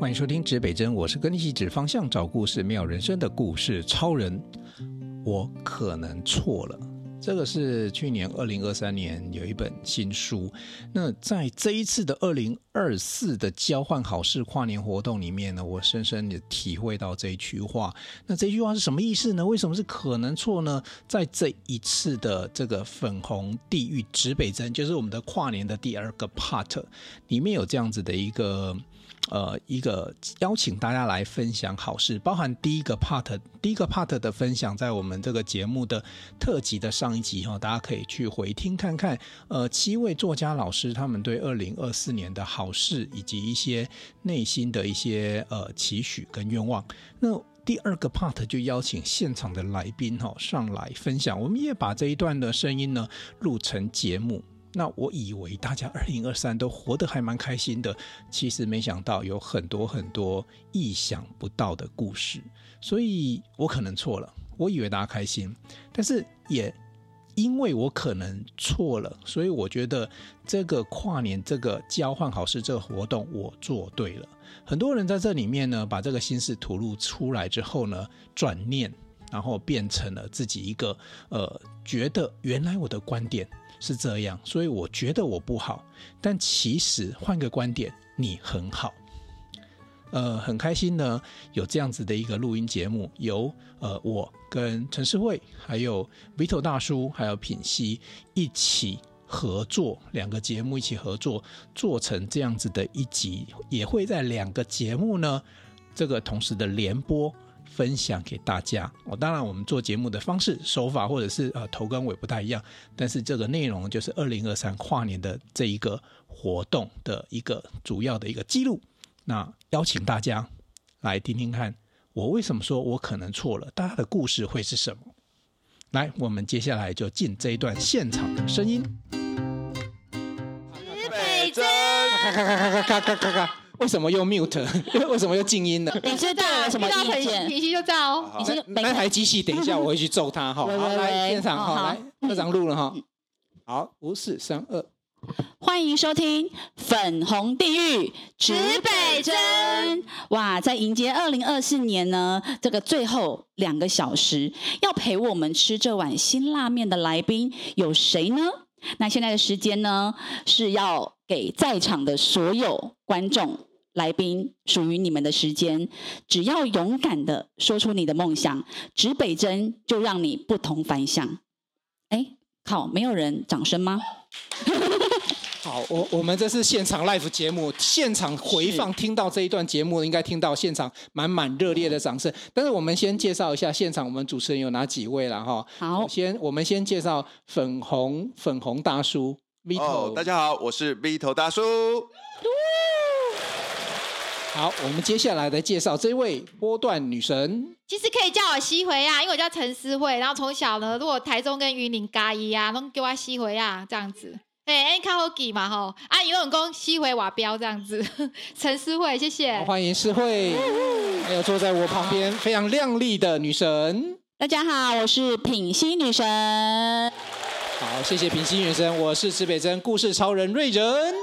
欢迎收听指北针，我是跟你一起指方向、找故事、妙人生的故事超人。我可能错了。这个是去年二零二三年有一本新书。那在这一次的二零二四的交换好事跨年活动里面呢，我深深的体会到这一句话。那这句话是什么意思呢？为什么是可能错呢？在这一次的这个粉红地狱指北针，就是我们的跨年的第二个 part 里面有这样子的一个。呃，一个邀请大家来分享好事，包含第一个 part，第一个 part 的分享，在我们这个节目的特辑的上一集哈，大家可以去回听看看。呃，七位作家老师他们对二零二四年的好事以及一些内心的一些呃期许跟愿望。那第二个 part 就邀请现场的来宾哈上来分享，我们也把这一段的声音呢录成节目。那我以为大家二零二三都活得还蛮开心的，其实没想到有很多很多意想不到的故事，所以我可能错了。我以为大家开心，但是也因为我可能错了，所以我觉得这个跨年这个交换好事这个活动我做对了。很多人在这里面呢，把这个心事吐露出来之后呢，转念，然后变成了自己一个呃，觉得原来我的观点。是这样，所以我觉得我不好，但其实换个观点，你很好。呃，很开心呢，有这样子的一个录音节目，由呃我跟陈世慧，还有 Vito 大叔，还有品熙一起合作，两个节目一起合作，做成这样子的一集，也会在两个节目呢，这个同时的联播。分享给大家。我当然，我们做节目的方式、手法，或者是呃头跟尾不太一样，但是这个内容就是二零二三跨年的这一个活动的一个主要的一个记录。那邀请大家来听听看，我为什么说我可能错了？大家的故事会是什么？来，我们接下来就进这一段现场的声音。东北真。为什么又 mute？为什么又静音呢？你知道有什么意见？脾气就这哦。你是那台机器，等一下我会去揍他哈。好，来现场哈，来科长录了哈。好，五四三二，欢迎收听粉红地狱指北针。哇，在迎接二零二四年呢，这个最后两个小时，要陪我们吃这碗辛辣面的来宾有谁呢？那现在的时间呢，是要给在场的所有观众。来宾属于你们的时间，只要勇敢的说出你的梦想，指北针就让你不同凡响。哎，靠，没有人掌声吗？好，我我们这是现场 live 节目，现场回放听到这一段节目，应该听到现场满满热烈的掌声。但是我们先介绍一下现场，我们主持人有哪几位了哈？好，先我们先介绍粉红粉红大叔 Vito。Oh, 大家好，我是 Vito 大叔。好，我们接下来来介绍这位波段女神。其实可以叫我西回啊，因为我叫陈思慧，然后从小呢，如果台中跟云林嘉义啊，都给我西回啊，这样子。哎，哎，看好记嘛吼，啊，游泳工西回瓦标这样子。陈思慧，谢谢。欢迎思慧，还有坐在我旁边非常靓丽的女神。大家好，我是品心女神。好，谢谢品心女神，我是池北珍故事超人瑞仁。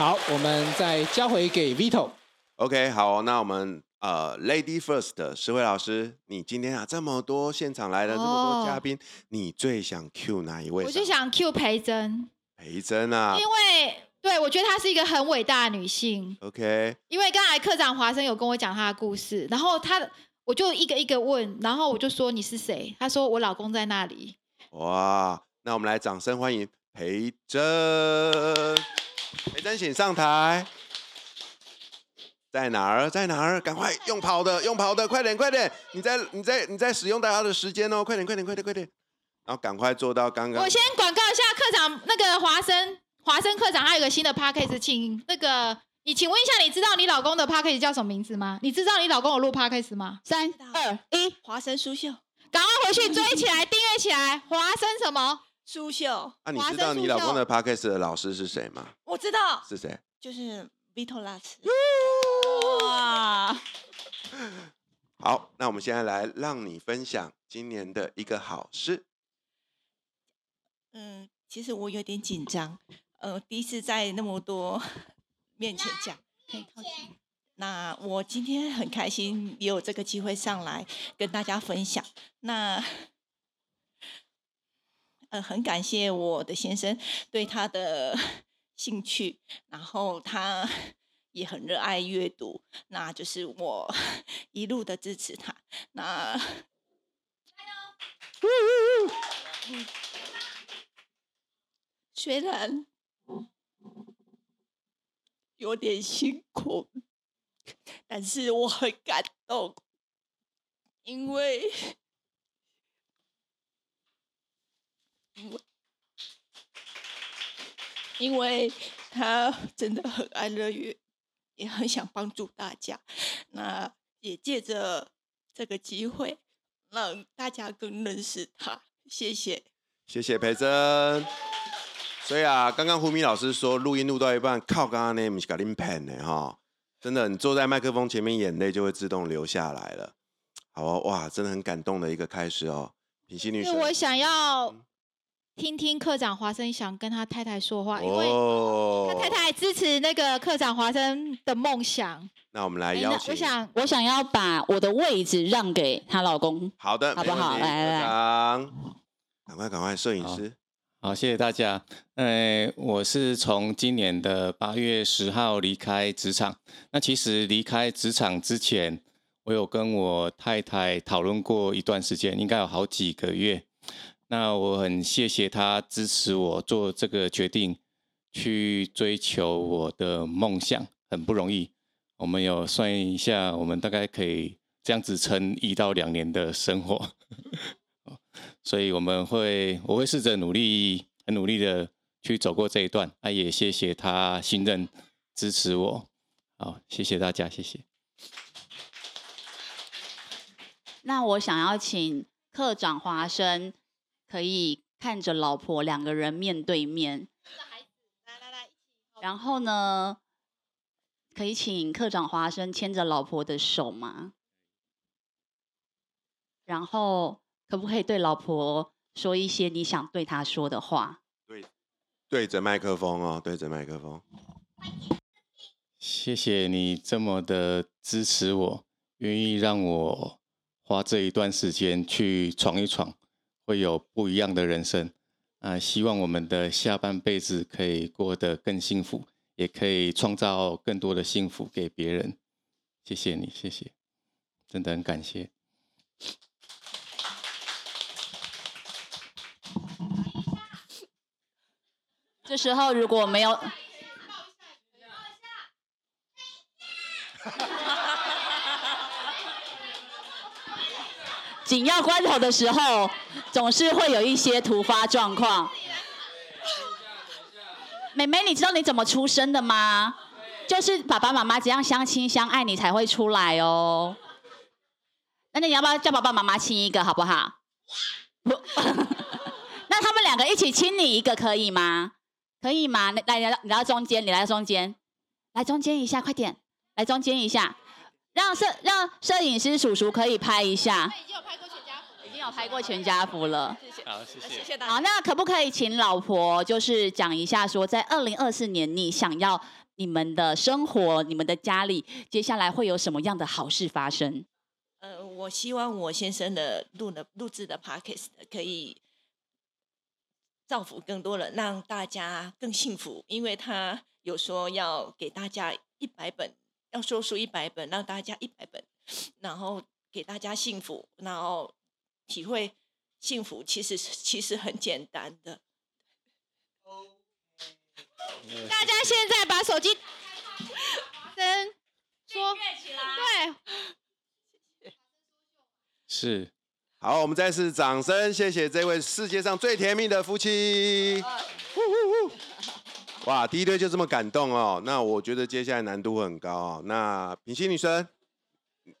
好，我们再交回给 Vito。OK，好，那我们呃，Lady First 的诗慧老师，你今天啊这么多现场来的这么多嘉宾，你最想 Q 哪一位？我就想 Q 裴珍。裴珍啊，因为对我觉得她是一个很伟大的女性。OK，因为刚才课长华生有跟我讲她的故事，然后她我就一个一个问，然后我就说你是谁？她说我老公在那里。哇，那我们来掌声欢迎裴珍。裴珍，请上台。在哪儿？在哪儿？赶快用跑的，用跑的，快点，快点！你在，你在，你在使用大家的时间哦！快点，快点，快点，快点！然后赶快做到刚刚。我先广告一下课长，那个华生，华生课长，他有个新的 podcast，请那个你，请问一下，你知道你老公的 podcast 叫什么名字吗？你知道你老公有录 podcast 吗？三二一，华生苏秀，赶快回去追起来，订阅起来，华生什么？书秀，啊，你知道你老公的 podcast 的老师是谁吗？我知道是谁，就是 Vito 老师。哇！好，那我们现在来让你分享今年的一个好事。嗯，其实我有点紧张，呃，第一次在那么多 面前讲，可以靠近。那我今天很开心也有这个机会上来跟大家分享。那呃，很感谢我的先生对他的 兴趣，然后他 也很热爱阅读，那就是我 一路的支持他。那加油！虽然有点辛苦，但是我很感动，因为。因为他 真的很爱乐园，也很想帮助大家。那也借着这个机会，让大家更认识他。谢谢，谢谢培珍。所以啊，刚刚胡明老师说，录音录到一半，靠刚刚那不是搞林喷的哈，真的，你坐在麦克风前面，眼泪就会自动流下来了。好哦，哇，真的很感动的一个开始哦，品心女士。我想要。听听课长华生想跟他太太说话，因为他太太支持那个课长华生的梦想。那我们来邀请，我想我想要把我的位置让给她老公。好的，好不好？来来来，赶快赶快，摄影师好。好，谢谢大家。呃，我是从今年的八月十号离开职场。那其实离开职场之前，我有跟我太太讨论过一段时间，应该有好几个月。那我很谢谢他支持我做这个决定，去追求我的梦想，很不容易。我们有算一下，我们大概可以这样子撑一到两年的生活，所以我们会，我会试着努力，很努力的去走过这一段。啊，也谢谢他信任支持我，好，谢谢大家，谢谢。那我想要请课长华生。可以看着老婆两个人面对面，然后呢，可以请课长华生牵着老婆的手吗？然后可不可以对老婆说一些你想对她说的话？对，对着麦克风哦，对着麦克风。谢谢你这么的支持我，愿意让我花这一段时间去闯一闯。会有不一样的人生啊！希望我们的下半辈子可以过得更幸福，也可以创造更多的幸福给别人。谢谢你，谢谢，真的很感谢。这时候如果没有。紧要关头的时候，总是会有一些突发状况。妹妹，你知道你怎么出生的吗？就是爸爸妈妈这样相亲相爱，你才会出来哦。那你要不要叫爸爸妈妈亲一个，好不好？那他们两个一起亲你一个可以吗？可以吗？来来来，你来中间，你来中间，来中间一下，快点，来中间一下。让摄让摄影师叔叔可以拍一下。有拍过全家福了。谢谢，好，谢谢，谢谢大家。好，那可不可以请老婆就是讲一下，说在二零二四年，你想要你们的生活、你们的家里，接下来会有什么样的好事发生？呃，我希望我先生的录的录制的 podcast 可以造福更多人，让大家更幸福，因为他有说要给大家一百本。要说书一百本，让大家一百本，然后给大家幸福，然后体会幸福，其实其实很简单的。大家现在把手机声说对，是好，我们再次掌声，谢谢这位世界上最甜蜜的夫妻。哇，第一对就这么感动哦，那我觉得接下来难度很高哦。那品心女生，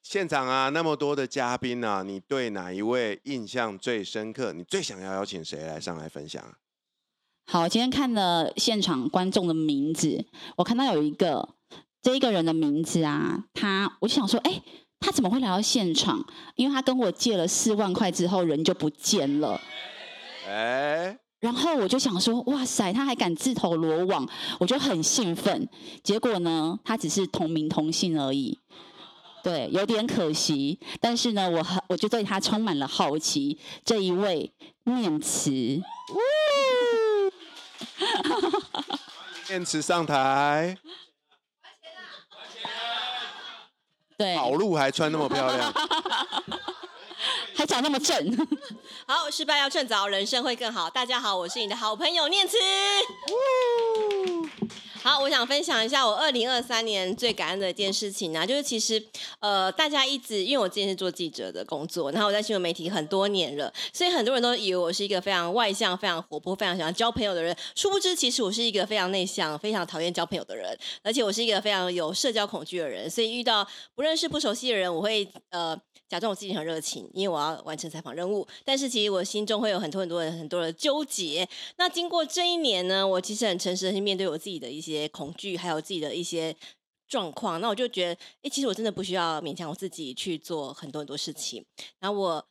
现场啊那么多的嘉宾啊，你对哪一位印象最深刻？你最想要邀请谁来上来分享？好，今天看了现场观众的名字，我看到有一个这一个人的名字啊，他我就想说，哎，他怎么会来到现场？因为他跟我借了四万块之后人就不见了。哎。然后我就想说，哇塞，他还敢自投罗网，我就很兴奋。结果呢，他只是同名同姓而已，对，有点可惜。但是呢，我很，我就对他充满了好奇。这一位念慈，念慈上台，对，跑路还穿那么漂亮。还长那么正，好，失败要趁早，人生会更好。大家好，我是你的好朋友念慈。好，我想分享一下我二零二三年最感恩的一件事情、啊，就是其实呃，大家一直因为我之前是做记者的工作，然后我在新闻媒体很多年了，所以很多人都以为我是一个非常外向、非常活泼、非常喜欢交朋友的人。殊不知，其实我是一个非常内向、非常讨厌交朋友的人，而且我是一个非常有社交恐惧的人。所以遇到不认识、不熟悉的人，我会呃假装我自己很热情，因为我要完成采访任务。但是其实我心中会有很多很多的很多的纠结。那经过这一年呢，我其实很诚实的去面对我自己的一些。恐惧，还有自己的一些状况，那我就觉得，哎，其实我真的不需要勉强我自己去做很多很多事情。然后我，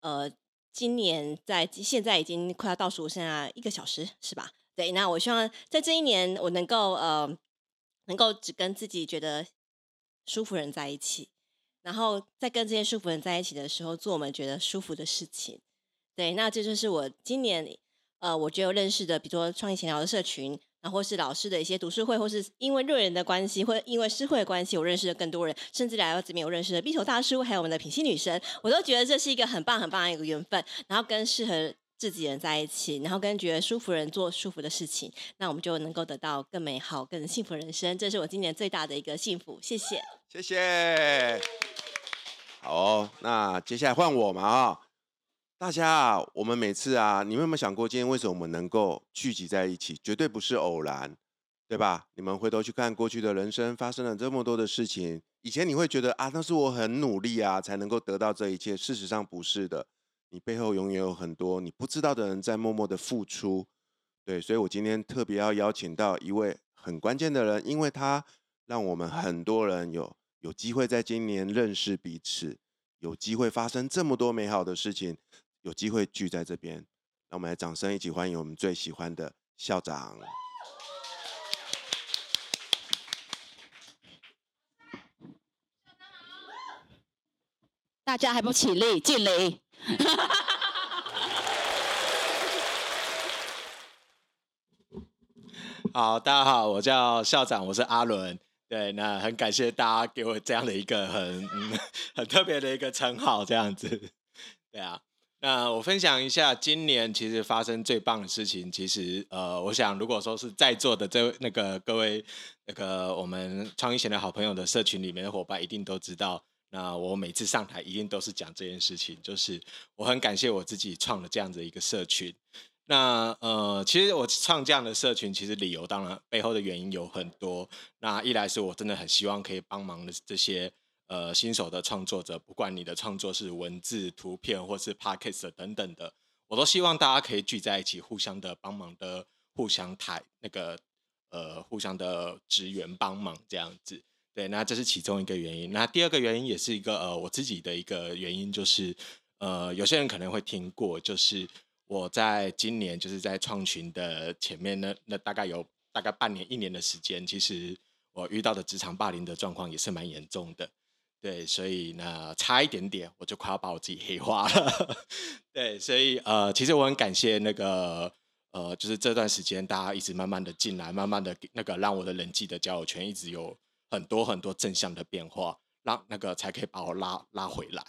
呃，今年在现在已经快要倒数剩下一个小时，是吧？对，那我希望在这一年，我能够呃，能够只跟自己觉得舒服人在一起，然后在跟这些舒服人在一起的时候，做我们觉得舒服的事情。对，那这就是我今年呃，我觉得我认识的，比如说创意闲聊的社群。然后是老师的一些读书会，或是因为瑞人的关系，或因为诗会的关系，我认识了更多人，甚至来到这边，我认识了壁头大叔，还有我们的品心女神，我都觉得这是一个很棒很棒的一个缘分。然后跟适合自己人在一起，然后跟觉得舒服人做舒服的事情，那我们就能够得到更美好、更幸福人生。这是我今年最大的一个幸福。谢谢，谢谢。好，那接下来换我嘛啊。大家啊，我们每次啊，你们有没有想过，今天为什么我们能够聚集在一起？绝对不是偶然，对吧？你们回头去看过去的人生，发生了这么多的事情。以前你会觉得啊，那是我很努力啊，才能够得到这一切。事实上不是的，你背后永远有很多你不知道的人在默默的付出。对，所以我今天特别要邀请到一位很关键的人，因为他让我们很多人有有机会在今年认识彼此，有机会发生这么多美好的事情。有机会聚在这边，让我们来掌声一起欢迎我们最喜欢的校长。大家还不起立敬礼？好，大家好，我叫校长，我是阿伦。对，那很感谢大家给我这样的一个很 很特别的一个称号，这样子。对啊。那我分享一下，今年其实发生最棒的事情，其实呃，我想如果说是在座的这位那个各位那个我们创意型的好朋友的社群里面的伙伴，一定都知道。那我每次上台一定都是讲这件事情，就是我很感谢我自己创了这样子一个社群。那呃，其实我创这样的社群，其实理由当然背后的原因有很多。那一来是我真的很希望可以帮忙的这些。呃，新手的创作者，不管你的创作是文字、图片，或是 podcast 等等的，我都希望大家可以聚在一起，互相的帮忙的，互相抬那个呃，互相的支援帮忙这样子。对，那这是其中一个原因。那第二个原因也是一个呃，我自己的一个原因，就是呃，有些人可能会听过，就是我在今年就是在创群的前面呢，那大概有大概半年、一年的时间，其实我遇到的职场霸凌的状况也是蛮严重的。对，所以呢，差一点点，我就快要把我自己黑化了。对，所以呃，其实我很感谢那个呃，就是这段时间大家一直慢慢的进来，慢慢的那个让我的人际的交友圈一直有很多很多正向的变化，让那个才可以把我拉拉回来。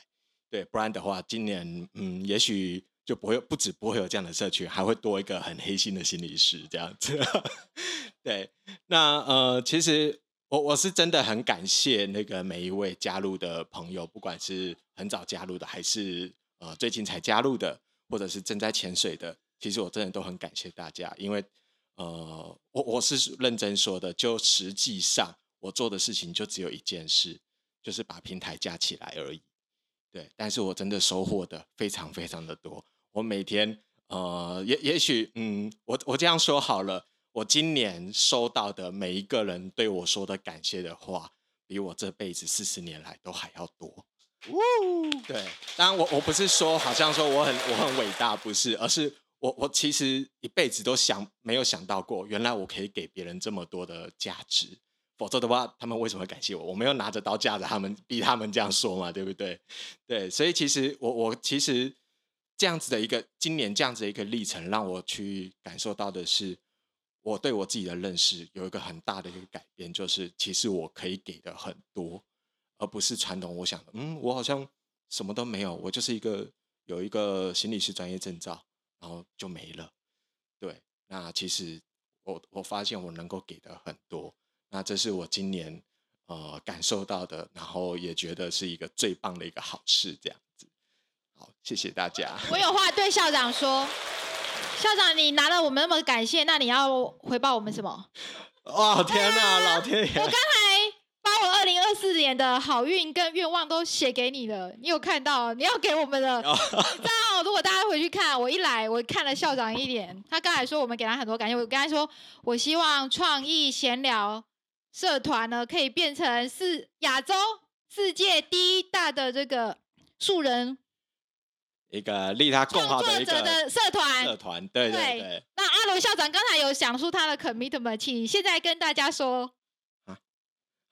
对，不然的话，今年嗯，也许就不会不止不会有这样的社群，还会多一个很黑心的心理师这样子。对，那呃，其实。我我是真的很感谢那个每一位加入的朋友，不管是很早加入的，还是呃最近才加入的，或者是正在潜水的，其实我真的都很感谢大家，因为呃我我是认真说的，就实际上我做的事情就只有一件事，就是把平台架起来而已，对，但是我真的收获的非常非常的多，我每天呃也也许嗯我我这样说好了。我今年收到的每一个人对我说的感谢的话，比我这辈子四十年来都还要多。对，当然我我不是说好像说我很我很伟大，不是，而是我我其实一辈子都想没有想到过，原来我可以给别人这么多的价值。否则的话，他们为什么会感谢我？我没有拿着刀架着他们，逼他们这样说嘛，对不对？对，所以其实我我其实这样子的一个今年这样子的一个历程，让我去感受到的是，我对我自己的认识有一个很大的一个改变，就是其实我可以给的很多，而不是传统我想的，嗯，我好像什么都没有，我就是一个有一个心理师专业证照，然后就没了。对，那其实我我发现我能够给的很多。那这是我今年呃感受到的，然后也觉得是一个最棒的一个好事，这样子。好，谢谢大家。我有话对校长说，校长，你拿了我们那么感谢，那你要回报我们什么？哇，天哪，啊、老天爷！我刚才把我二零二四年的好运跟愿望都写给你了，你有看到？你要给我们的。你知道，如果大家回去看，我一来我看了校长一脸，他刚才说我们给他很多感谢，我跟他说，我希望创意闲聊。社团呢，可以变成是亚洲世界第一大的这个素人一个利他共好的一个社团。社团，对对对，那阿罗校长刚才有讲出他的 commitment，请现在跟大家说。啊、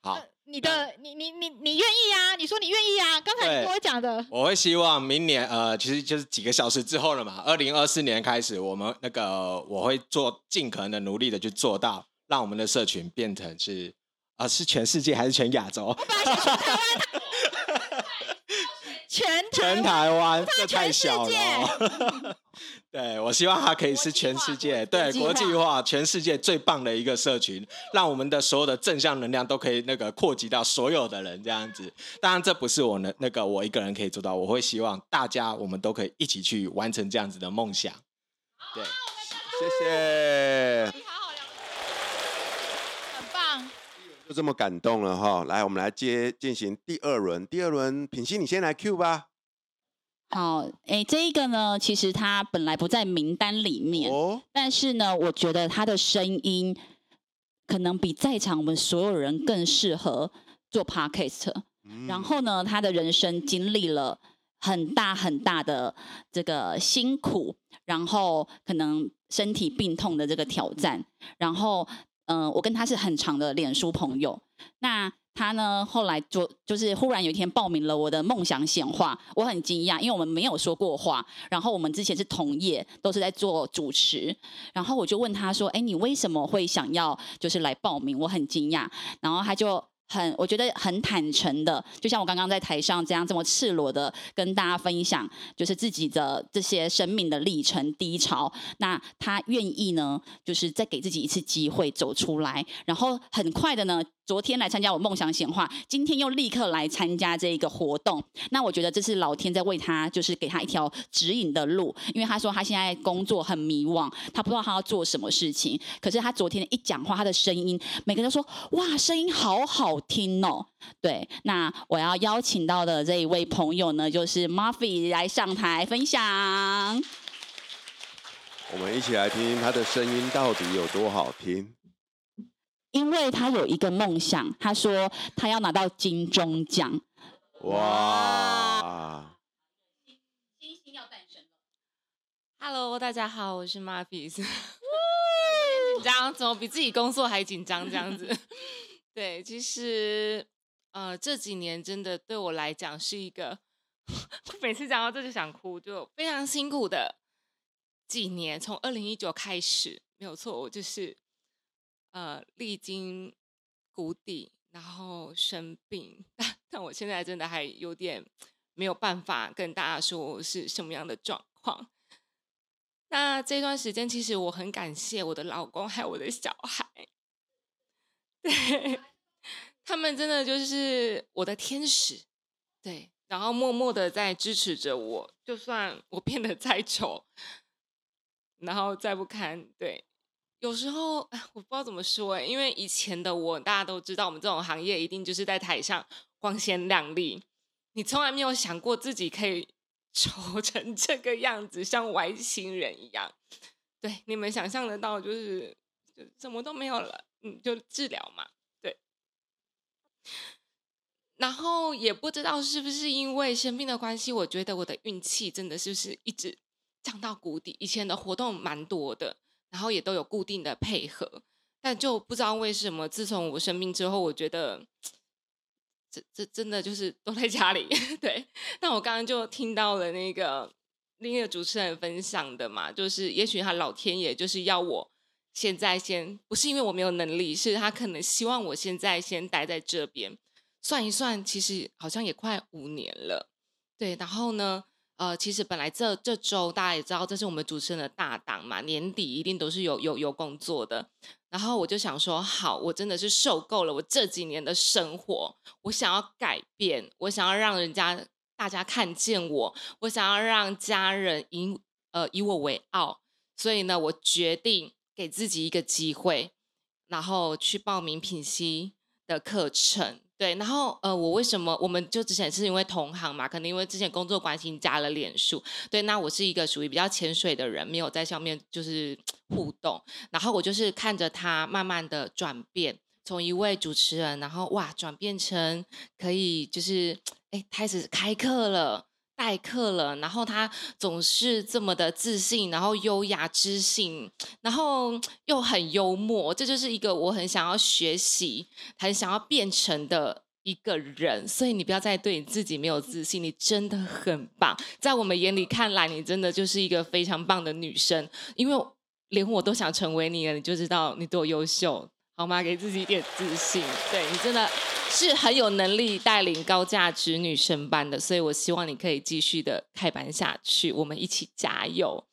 好，你的，你你你你愿意啊？你说你愿意啊？刚才你跟我讲的。我会希望明年，呃，其实就是几个小时之后了嘛。二零二四年开始，我们那个我会做尽可能的努力的去做到。让我们的社群变成是啊、呃，是全世界还是全亚洲？全台湾，全台湾，这太小了。对，我希望它可以是全世界，对，国际化，全世界最棒的一个社群，让我们的所有的正向能量都可以那个扩及到所有的人，这样子。当然，这不是我能那个我一个人可以做到，我会希望大家我们都可以一起去完成这样子的梦想。对，谢谢。就这么感动了哈！来，我们来接进行第二轮。第二轮，品心，你先来 Q 吧。好，哎，这一个呢，其实他本来不在名单里面，哦、但是呢，我觉得他的声音可能比在场我们所有人更适合做 Podcast。嗯、然后呢，他的人生经历了很大很大的这个辛苦，然后可能身体病痛的这个挑战，然后。嗯、我跟他是很长的脸书朋友。那他呢，后来就就是忽然有一天报名了我的梦想显化，我很惊讶，因为我们没有说过话。然后我们之前是同业，都是在做主持。然后我就问他说：“哎，你为什么会想要就是来报名？”我很惊讶。然后他就。很，我觉得很坦诚的，就像我刚刚在台上这样这么赤裸的跟大家分享，就是自己的这些生命的历程低潮。那他愿意呢，就是再给自己一次机会走出来，然后很快的呢。昨天来参加我梦想显化，今天又立刻来参加这一个活动。那我觉得这是老天在为他，就是给他一条指引的路。因为他说他现在工作很迷惘，他不知道他要做什么事情。可是他昨天一讲话，他的声音，每个人都说哇，声音好好听哦。对，那我要邀请到的这一位朋友呢，就是 Muffy 来上台分享。我们一起来听听他的声音到底有多好听。因为他有一个梦想，他说他要拿到金钟奖。哇！星星要诞生了。Hello，大家好，我是点紧张，怎么比自己工作还紧张这样子？对，其实呃这几年真的对我来讲是一个，每次讲到这就想哭，就非常辛苦的几年。从二零一九开始，没有错，我就是。呃，历经谷底，然后生病，但我现在真的还有点没有办法跟大家说是什么样的状况。那这段时间，其实我很感谢我的老公还有我的小孩，对，他们真的就是我的天使，对，然后默默的在支持着我，就算我变得再丑，然后再不堪，对。有时候，我不知道怎么说，因为以前的我，大家都知道，我们这种行业一定就是在台上光鲜亮丽，你从来没有想过自己可以 丑成这个样子，像外星人一样。对，你们想象得到，就是就什么都没有了，嗯，就治疗嘛，对。然后也不知道是不是因为生病的关系，我觉得我的运气真的是不是一直降到谷底。以前的活动蛮多的，然后也都有固定的配合，但就不知道为什么，自从我生病之后，我觉得这这真的就是都在家里。对，那我刚刚就听到了那个另一个主持人分享的嘛，就是也许他老天爷就是要我现在先，不是因为我没有能力，是他可能希望我现在先待在这边。算一算，其实好像也快五年了，对。然后呢，呃，其实本来这这周大家也知道，这是我们主持人的大档嘛，年底一定都是有有有工作的。然后我就想说，好，我真的是受够了我这几年的生活，我想要改变，我想要让人家大家看见我，我想要让家人以呃以我为傲。所以呢，我决定给自己一个机会，然后去报名品析的课程。对，然后呃，我为什么我们就之前是因为同行嘛，可能因为之前工作关系加了脸书。对，那我是一个属于比较潜水的人，没有在上面就是 互动。然后我就是看着他慢慢的转变，从一位主持人，然后哇，转变成可以就是 哎开始开课了。代课了，然后他总是这么的自信，然后优雅知性，然后又很幽默，这就是一个我很想要学习、很想要变成的一个人。所以你不要再对你自己没有自信，你真的很棒，在我们眼里看来，你真的就是一个非常棒的女生，因为连我都想成为你了，你就知道你多优秀。好吗？给自己一点自信。对，你真的是很有能力带领高价值女生班的，所以我希望你可以继续的开班下去，我们一起加油。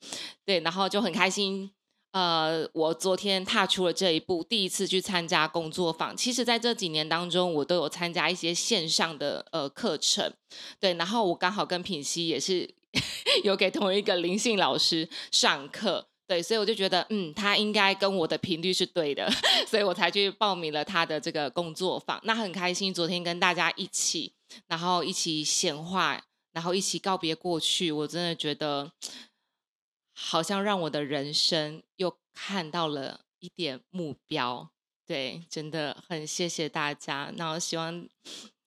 对，然后就很开心。呃，我昨天踏出了这一步，第一次去参加工作坊。其实，在这几年当中，我都有参加一些线上的呃课程。对，然后我刚好跟品溪也是 有给同一个灵性老师上课。对，所以我就觉得，嗯，他应该跟我的频率是对的，所以我才去报名了他的这个工作坊。那很开心，昨天跟大家一起，然后一起显化，然后一起告别过去。我真的觉得，好像让我的人生又看到了一点目标。对，真的很谢谢大家。那我希望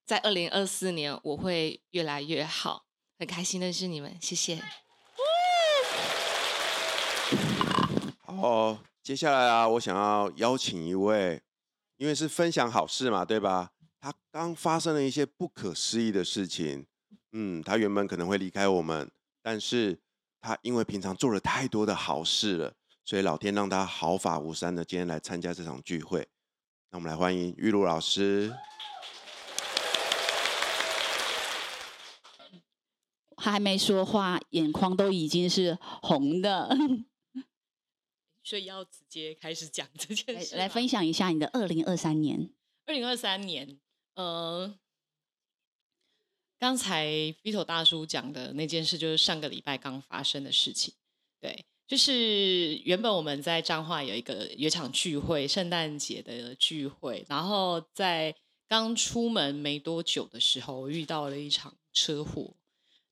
在二零二四年我会越来越好。很开心认识你们，谢谢。哦，接下来啊，我想要邀请一位，因为是分享好事嘛，对吧？他刚发生了一些不可思议的事情，嗯，他原本可能会离开我们，但是他因为平常做了太多的好事了，所以老天让他毫发无伤的今天来参加这场聚会。那我们来欢迎玉露老师。还没说话，眼眶都已经是红的。所以要直接开始讲这件事来，来分享一下你的二零二三年。二零二三年，呃，刚才 Vito 大叔讲的那件事，就是上个礼拜刚发生的事情。对，就是原本我们在彰化有一个有一场聚会，圣诞节的聚会，然后在刚出门没多久的时候，遇到了一场车祸。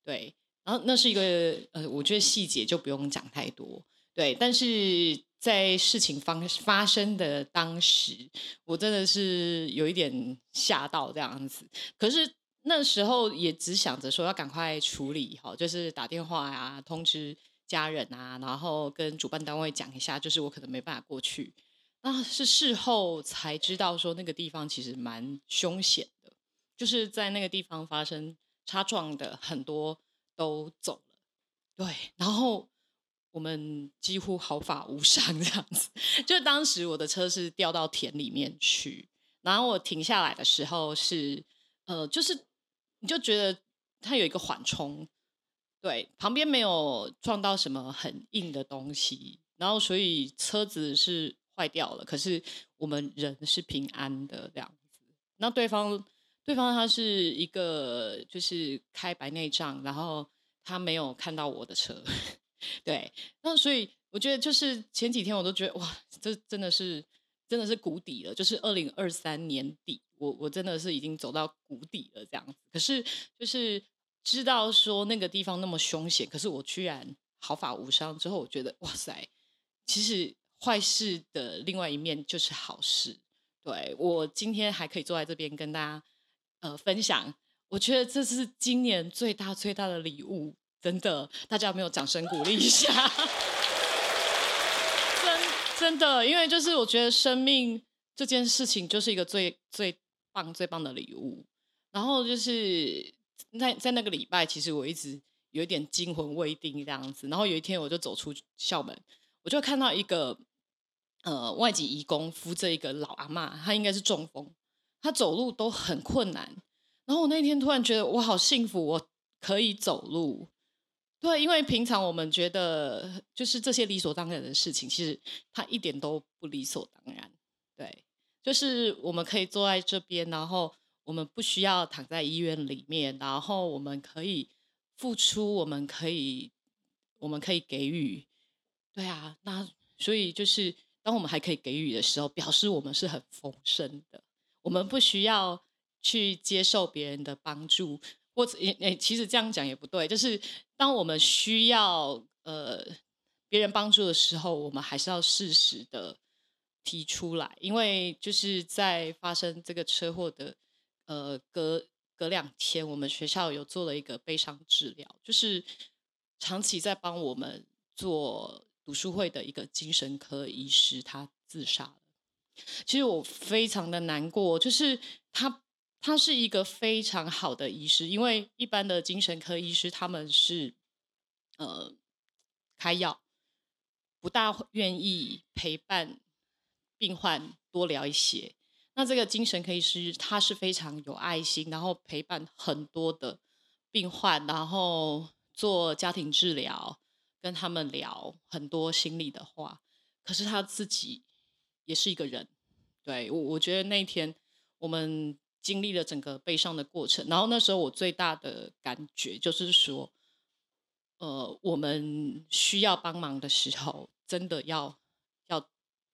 对，然后那是一个呃，我觉得细节就不用讲太多。对，但是在事情发发生的当时，我真的是有一点吓到这样子。可是那时候也只想着说要赶快处理好，就是打电话啊，通知家人啊，然后跟主办单位讲一下，就是我可能没办法过去。那是事后才知道说那个地方其实蛮凶险的，就是在那个地方发生擦撞的很多都走了。对，然后。我们几乎毫发无伤这样子，就当时我的车是掉到田里面去，然后我停下来的时候是，呃，就是你就觉得它有一个缓冲，对，旁边没有撞到什么很硬的东西，然后所以车子是坏掉了，可是我们人是平安的这样子。那对方对方他是一个就是开白内障，然后他没有看到我的车。对，那所以我觉得就是前几天我都觉得哇，这真的是真的是谷底了，就是二零二三年底，我我真的是已经走到谷底了这样子。可是就是知道说那个地方那么凶险，可是我居然毫发无伤。之后我觉得哇塞，其实坏事的另外一面就是好事。对，我今天还可以坐在这边跟大家呃分享，我觉得这是今年最大最大的礼物。真的，大家有没有掌声鼓励一下？真真的，因为就是我觉得生命这件事情就是一个最最棒最棒的礼物。然后就是在在那个礼拜，其实我一直有一点惊魂未定这样子。然后有一天，我就走出校门，我就看到一个呃外籍义工扶着一个老阿嬷，她应该是中风，她走路都很困难。然后我那天突然觉得我好幸福，我可以走路。对，因为平常我们觉得就是这些理所当然的事情，其实它一点都不理所当然。对，就是我们可以坐在这边，然后我们不需要躺在医院里面，然后我们可以付出，我们可以，我们可以给予。对啊，那所以就是当我们还可以给予的时候，表示我们是很丰盛的。我们不需要去接受别人的帮助。或者诶诶，其实这样讲也不对，就是当我们需要呃别人帮助的时候，我们还是要适时的提出来，因为就是在发生这个车祸的呃隔隔两天，我们学校有做了一个悲伤治疗，就是长期在帮我们做读书会的一个精神科医师，他自杀了。其实我非常的难过，就是他。他是一个非常好的医师，因为一般的精神科医师他们是，呃，开药，不大愿意陪伴病患多聊一些。那这个精神科医师他是非常有爱心，然后陪伴很多的病患，然后做家庭治疗，跟他们聊很多心里的话。可是他自己也是一个人，对，我我觉得那天我们。经历了整个悲伤的过程，然后那时候我最大的感觉就是说，呃，我们需要帮忙的时候，真的要要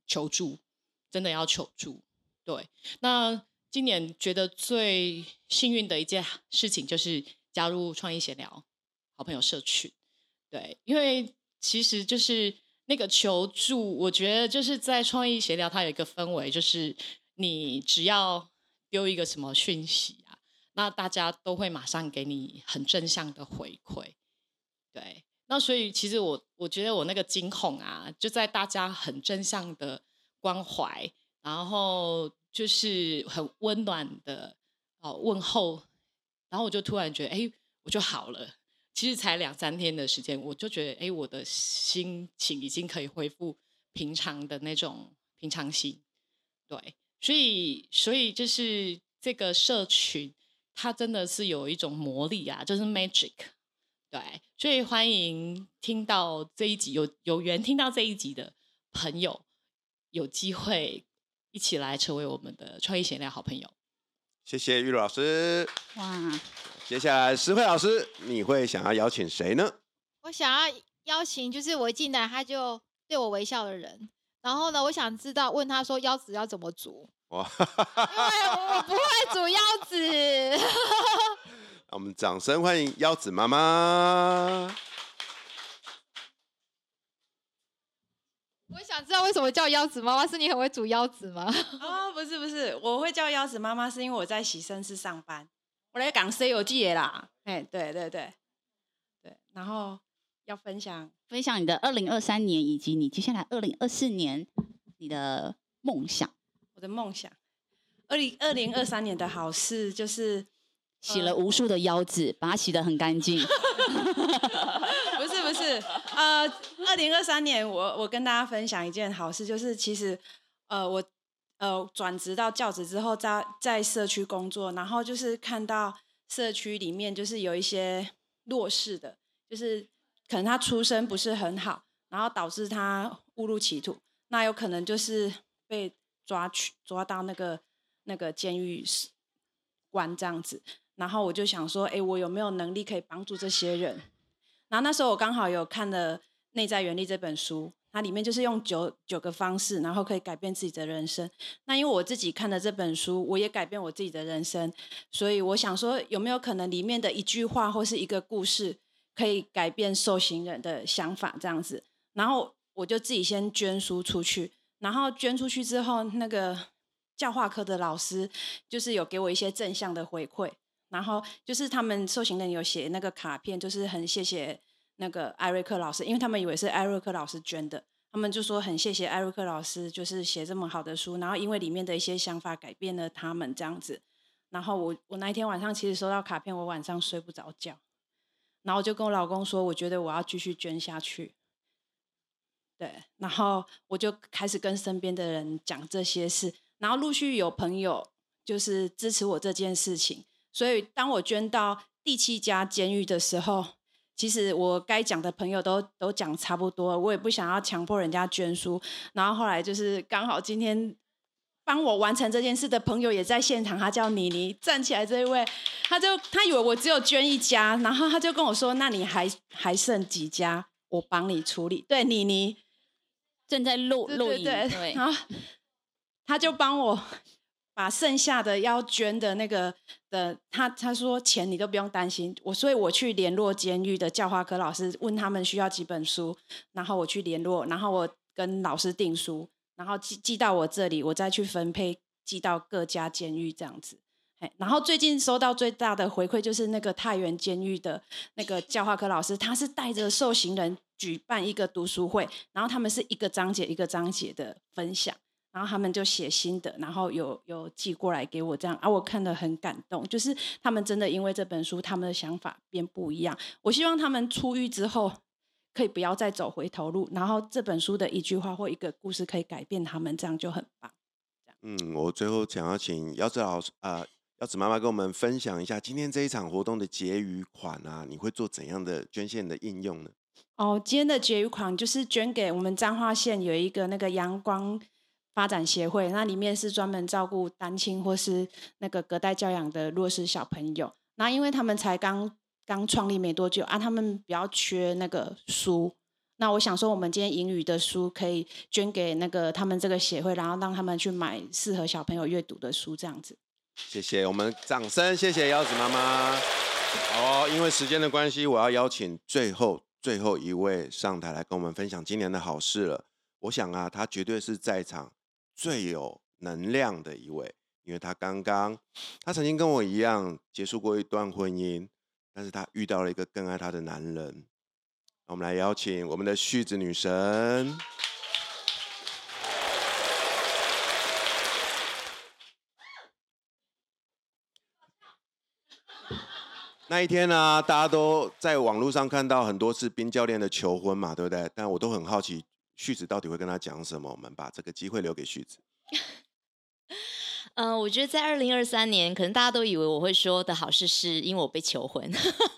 求助，真的要求助。对，那今年觉得最幸运的一件事情就是加入创意闲聊好朋友社群。对，因为其实就是那个求助，我觉得就是在创意闲聊，它有一个氛围，就是你只要。丢一个什么讯息啊？那大家都会马上给你很正向的回馈，对。那所以其实我我觉得我那个惊恐啊，就在大家很正向的关怀，然后就是很温暖的哦问候，然后我就突然觉得，哎，我就好了。其实才两三天的时间，我就觉得，哎，我的心情已经可以恢复平常的那种平常心，对。所以，所以就是这个社群，它真的是有一种魔力啊，就是 magic，对。所以欢迎听到这一集有有缘听到这一集的朋友，有机会一起来成为我们的创意闲聊好朋友。谢谢玉露老师。哇，接下来石慧老师，你会想要邀请谁呢？我想要邀请，就是我一进来他就对我微笑的人。然后呢，我想知道问他说腰子要怎么煮？哇，因为我不会 煮腰子。那我们掌声欢迎腰子妈妈。我想知道为什么叫腰子妈妈？是你很会煮腰子吗？哦，不是不是，我会叫腰子妈妈，是因为我在洗身室上班，我来讲《西游记》的啦。哎，对对对对，然后。要分享分享你的二零二三年，以及你接下来二零二四年你的梦想。我的梦想，二零二零二三年的好事就是洗了无数的腰子，把它洗得很干净。不是不是，呃，二零二三年我我跟大家分享一件好事，就是其实呃我呃转职到教职之后，在在社区工作，然后就是看到社区里面就是有一些弱势的，就是。可能他出身不是很好，然后导致他误入歧途，那有可能就是被抓去抓到那个那个监狱关这样子。然后我就想说，哎，我有没有能力可以帮助这些人？然后那时候我刚好有看了《内在原力》这本书，它里面就是用九九个方式，然后可以改变自己的人生。那因为我自己看的这本书，我也改变我自己的人生，所以我想说，有没有可能里面的一句话或是一个故事？可以改变受刑人的想法，这样子，然后我就自己先捐书出去，然后捐出去之后，那个教化科的老师就是有给我一些正向的回馈，然后就是他们受刑人有写那个卡片，就是很谢谢那个艾瑞克老师，因为他们以为是艾瑞克老师捐的，他们就说很谢谢艾瑞克老师，就是写这么好的书，然后因为里面的一些想法改变了他们这样子。然后我我那一天晚上其实收到卡片，我晚上睡不着觉，然后我就跟我老公说，我觉得我要继续捐下去。对，然后我就开始跟身边的人讲这些事，然后陆续有朋友就是支持我这件事情。所以当我捐到第七家监狱的时候，其实我该讲的朋友都都讲差不多，我也不想要强迫人家捐书。然后后来就是刚好今天帮我完成这件事的朋友也在现场，他叫妮妮，站起来这一位，他就他以为我只有捐一家，然后他就跟我说：“那你还还剩几家？我帮你处理。”对，妮妮。正在录录影，对，对，然后他就帮我把剩下的要捐的那个的，他他说钱你都不用担心，我所以我去联络监狱的教化科老师，问他们需要几本书，然后我去联络，然后我跟老师订书，然后寄寄到我这里，我再去分配寄到各家监狱这样子。然后最近收到最大的回馈就是那个太原监狱的那个教化科老师，他是带着受刑人。举办一个读书会，然后他们是一个章节一个章节的分享，然后他们就写心得，然后有有寄过来给我这样，啊，我看得很感动，就是他们真的因为这本书，他们的想法变不一样。我希望他们出狱之后，可以不要再走回头路，然后这本书的一句话或一个故事可以改变他们，这样就很棒。嗯，我最后想要请姚子老师啊，夭子妈妈跟我们分享一下今天这一场活动的结余款啊，你会做怎样的捐献的应用呢？哦，今天的结余款就是捐给我们彰化县有一个那个阳光发展协会，那里面是专门照顾单亲或是那个隔代教养的弱势小朋友。那因为他们才刚刚创立没多久啊，他们比较缺那个书。那我想说，我们今天英语的书可以捐给那个他们这个协会，然后让他们去买适合小朋友阅读的书，这样子。谢谢，我们掌声，谢谢夭子妈妈。好，因为时间的关系，我要邀请最后。最后一位上台来跟我们分享今年的好事了。我想啊，他绝对是在场最有能量的一位，因为他刚刚，他曾经跟我一样结束过一段婚姻，但是他遇到了一个更爱他的男人。我们来邀请我们的旭子女神。那一天呢、大家都在网络上看到很多次冰教练的求婚嘛，对不对？但我都很好奇，旭子到底会跟他讲什么？我们把这个机会留给旭子。嗯、呃，我觉得在二零二三年，可能大家都以为我会说的好事是因为我被求婚，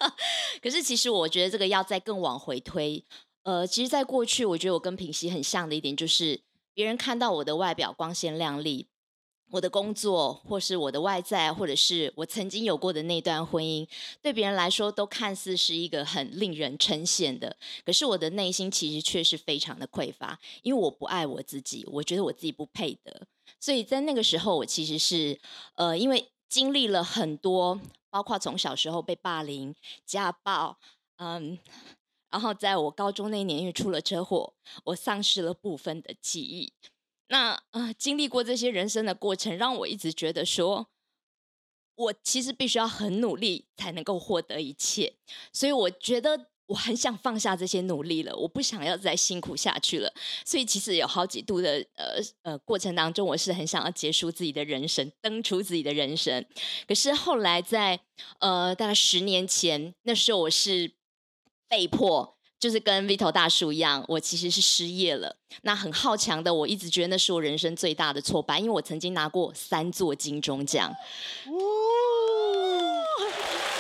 可是其实我觉得这个要再更往回推。呃，其实，在过去，我觉得我跟品熙很像的一点就是，别人看到我的外表光鲜亮丽。我的工作，或是我的外在，或者是我曾经有过的那段婚姻，对别人来说都看似是一个很令人称羡的。可是我的内心其实却是非常的匮乏，因为我不爱我自己，我觉得我自己不配得。所以在那个时候，我其实是呃，因为经历了很多，包括从小时候被霸凌、家暴，嗯，然后在我高中那年因为出了车祸，我丧失了部分的记忆。那呃，经历过这些人生的过程，让我一直觉得说，我其实必须要很努力才能够获得一切。所以我觉得我很想放下这些努力了，我不想要再辛苦下去了。所以其实有好几度的呃呃过程当中，我是很想要结束自己的人生，登出自己的人生。可是后来在呃大概十年前，那时候我是被迫。就是跟 Vito 大叔一样，我其实是失业了。那很好强的，我一直觉得那是我人生最大的挫败，因为我曾经拿过三座金钟奖。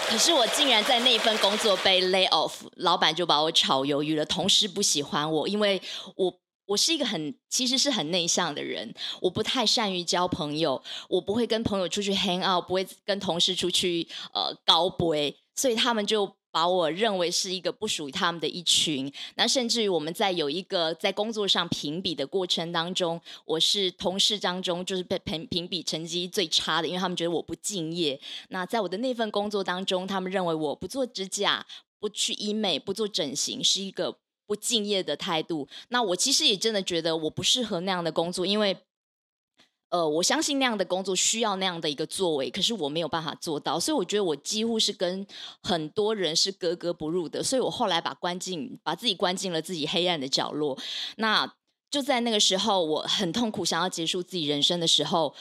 可是我竟然在那份工作被 lay off，老板就把我炒鱿鱼了。同事不喜欢我，因为我我是一个很其实是很内向的人，我不太善于交朋友，我不会跟朋友出去 hang out，不会跟同事出去呃高杯，所以他们就。把我认为是一个不属于他们的一群，那甚至于我们在有一个在工作上评比的过程当中，我是同事当中就是被评评比成绩最差的，因为他们觉得我不敬业。那在我的那份工作当中，他们认为我不做指甲、不去医美、不做整形是一个不敬业的态度。那我其实也真的觉得我不适合那样的工作，因为呃，我相信那样的工作需要那样的一个作为，可是我没有办法做到，所以我觉得我几乎是跟很多人是格格不入的，所以我后来把关进，把自己关进了自己黑暗的角落。那就在那个时候，我很痛苦，想要结束自己人生的时候，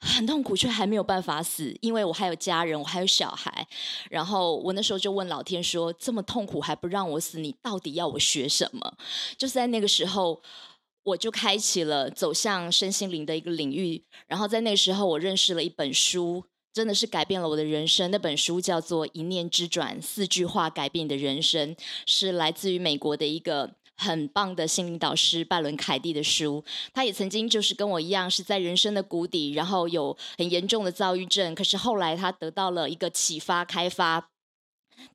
很痛苦，却还没有办法死，因为我还有家人，我还有小孩。然后我那时候就问老天说：“这么痛苦还不让我死，你到底要我学什么？”就是在那个时候。我就开启了走向身心灵的一个领域，然后在那时候，我认识了一本书，真的是改变了我的人生。那本书叫做《一念之转》，四句话改变你的人生，是来自于美国的一个很棒的心灵导师拜伦·凯蒂的书。他也曾经就是跟我一样，是在人生的谷底，然后有很严重的躁郁症，可是后来他得到了一个启发、开发。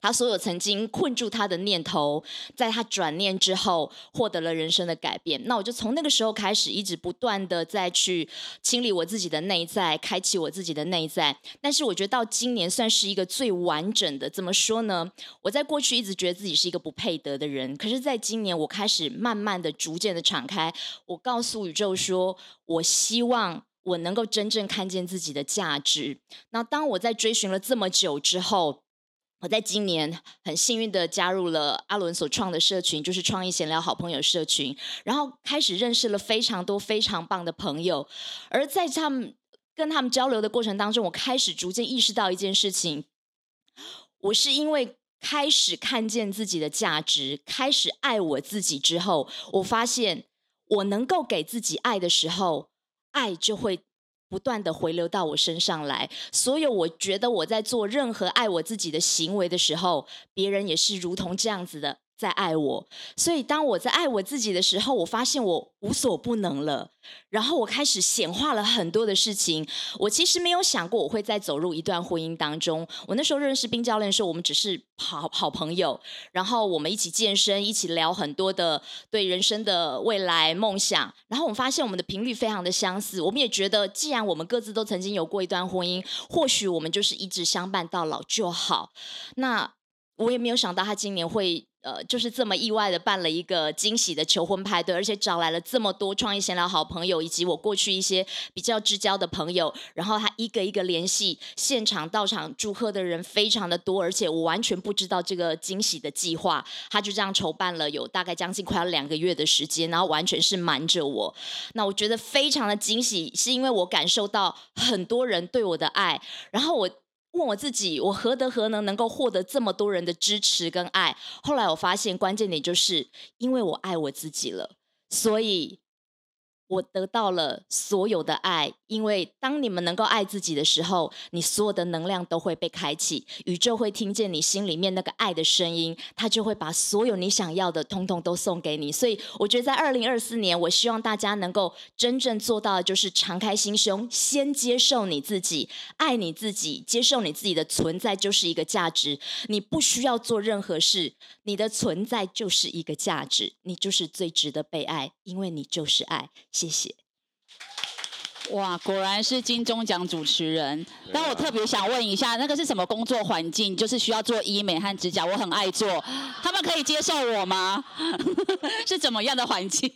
他所有曾经困住他的念头，在他转念之后，获得了人生的改变。那我就从那个时候开始，一直不断的再去清理我自己的内在，开启我自己的内在。但是我觉得到今年算是一个最完整的。怎么说呢？我在过去一直觉得自己是一个不配得的人，可是在今年我开始慢慢的、逐渐的敞开。我告诉宇宙说，我希望我能够真正看见自己的价值。那当我在追寻了这么久之后，我在今年很幸运的加入了阿伦所创的社群，就是创意闲聊好朋友社群，然后开始认识了非常多非常棒的朋友。而在他们跟他们交流的过程当中，我开始逐渐意识到一件事情：我是因为开始看见自己的价值，开始爱我自己之后，我发现我能够给自己爱的时候，爱就会。不断的回流到我身上来，所有我觉得我在做任何爱我自己的行为的时候，别人也是如同这样子的。在爱我，所以当我在爱我自己的时候，我发现我无所不能了。然后我开始显化了很多的事情。我其实没有想过我会再走入一段婚姻当中。我那时候认识冰教练的时候，我们只是好好朋友，然后我们一起健身，一起聊很多的对人生的未来梦想。然后我们发现我们的频率非常的相似。我们也觉得，既然我们各自都曾经有过一段婚姻，或许我们就是一直相伴到老就好。那我也没有想到他今年会。呃，就是这么意外的办了一个惊喜的求婚派对，而且找来了这么多创意闲聊好朋友，以及我过去一些比较至交的朋友。然后他一个一个联系，现场到场祝贺的人非常的多，而且我完全不知道这个惊喜的计划。他就这样筹办了有大概将近快要两个月的时间，然后完全是瞒着我。那我觉得非常的惊喜，是因为我感受到很多人对我的爱，然后我。问我自己，我何德何能能够获得这么多人的支持跟爱？后来我发现关键点就是因为我爱我自己了，所以。我得到了所有的爱，因为当你们能够爱自己的时候，你所有的能量都会被开启，宇宙会听见你心里面那个爱的声音，它就会把所有你想要的通通都送给你。所以，我觉得在二零二四年，我希望大家能够真正做到的就是敞开心胸，先接受你自己，爱你自己，接受你自己的存在就是一个价值。你不需要做任何事，你的存在就是一个价值，你就是最值得被爱，因为你就是爱。谢谢。哇，果然是金钟奖主持人。但我特别想问一下，那个是什么工作环境？就是需要做医美和指甲，我很爱做，他们可以接受我吗？是怎么样的环境？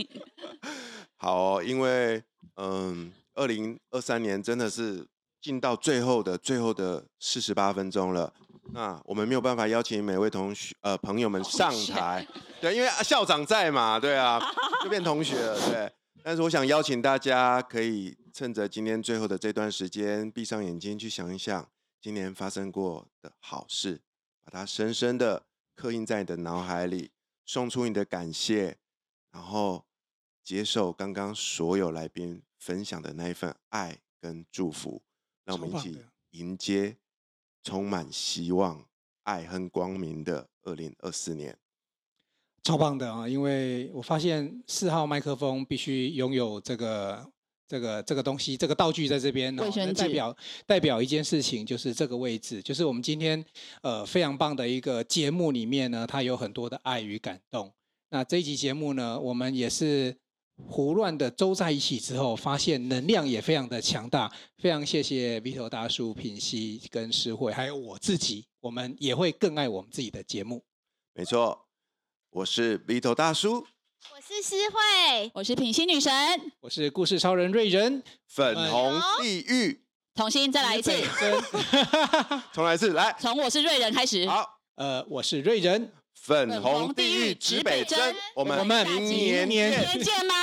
好哦，因为嗯，二零二三年真的是进到最后的最后的四十八分钟了。那我们没有办法邀请每位同学呃朋友们上台，对，因为校长在嘛，对啊，就变同学了，对。但是我想邀请大家，可以趁着今天最后的这段时间，闭上眼睛去想一想今年发生过的好事，把它深深的刻印在你的脑海里，送出你的感谢，然后接受刚刚所有来宾分享的那一份爱跟祝福，让我们一起迎接充满希望、爱和光明的二零二四年。超棒的啊！因为我发现四号麦克风必须拥有这个、这个、这个东西，这个道具在这边，卫生纸代表代表一件事情，就是这个位置，就是我们今天呃非常棒的一个节目里面呢，它有很多的爱与感动。那这一集节目呢，我们也是胡乱的周在一起之后，发现能量也非常的强大。非常谢谢 Vito 大叔、品熙跟诗慧，还有我自己，我们也会更爱我们自己的节目。没错。我是 Vito 大叔，我是诗慧，我是品心女神，我是故事超人瑞仁，粉红地狱，重新再来一次，重来一次，来，从我是瑞仁开始。好，呃，我是瑞仁，粉红地狱指北针，我们我们明年年见。吗？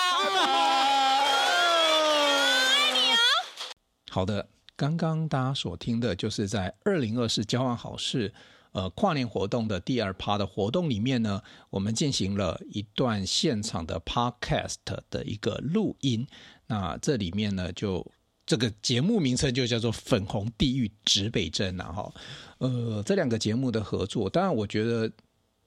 爱你哦。好的，刚刚大家所听的就是在二零二四交换好事。呃，跨年活动的第二趴的活动里面呢，我们进行了一段现场的 podcast 的一个录音。那这里面呢，就这个节目名称就叫做《粉红地狱指北针》啊，哈。呃，这两个节目的合作，当然我觉得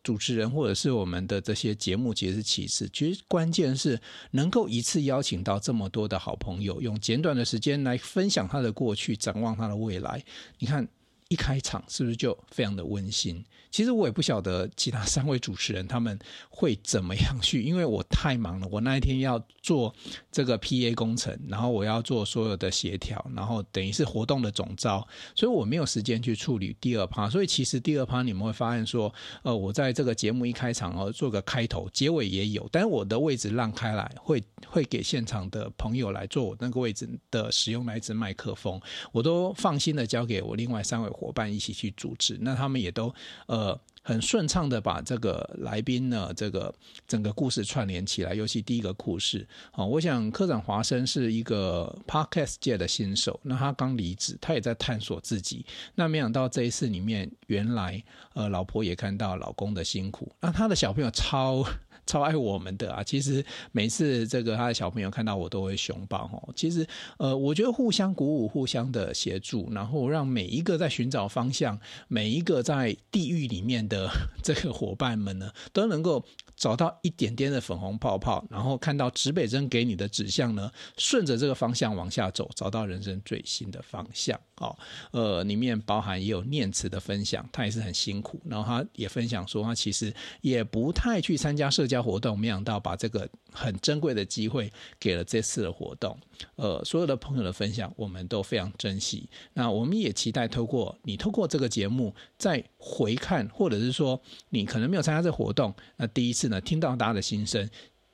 主持人或者是我们的这些节目其实是其次，其实关键是能够一次邀请到这么多的好朋友，用简短的时间来分享他的过去，展望他的未来。你看。一开场是不是就非常的温馨？其实我也不晓得其他三位主持人他们会怎么样去，因为我太忙了。我那一天要做这个 PA 工程，然后我要做所有的协调，然后等于是活动的总招，所以我没有时间去处理第二趴。所以其实第二趴你们会发现说，呃，我在这个节目一开场哦，做个开头，结尾也有，但是我的位置让开来，会会给现场的朋友来做我那个位置的使用那一支麦克风，我都放心的交给我另外三位。伙伴一起去主持，那他们也都呃呃很顺畅的把这个来宾呢，这个整个故事串联起来。尤其第一个故事，好，我想科长华生是一个 Podcast 界的新手，那他刚离职，他也在探索自己。那没想到这一次里面，原来呃老婆也看到老公的辛苦，那他的小朋友超。超爱我们的啊！其实每次这个他的小朋友看到我都会熊抱哦。其实呃，我觉得互相鼓舞、互相的协助，然后让每一个在寻找方向、每一个在地狱里面的 这个伙伴们呢，都能够找到一点点的粉红泡泡，然后看到指北针给你的指向呢，顺着这个方向往下走，找到人生最新的方向。哦，呃，里面包含也有念慈的分享，他也是很辛苦，然后他也分享说，他其实也不太去参加社交活动，没想到把这个很珍贵的机会给了这次的活动。呃，所有的朋友的分享，我们都非常珍惜。那我们也期待透过你透过这个节目再回看，或者是说你可能没有参加这活动，那第一次呢听到大家的心声。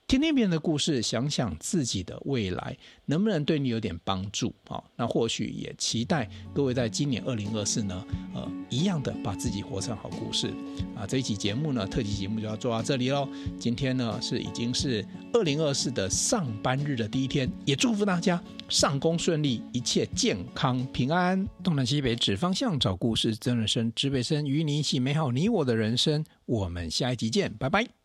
听听别人的故事，想想自己的未来，能不能对你有点帮助？啊，那或许也期待各位在今年二零二四呢，呃，一样的把自己活成好故事啊。这一期节目呢，特辑节目就要做到这里喽。今天呢是已经是二零二四的上班日的第一天，也祝福大家上工顺利，一切健康平安。东南西北指方向，找故事，真人生，指北针与你一起美好你我的人生。我们下一集见，拜拜。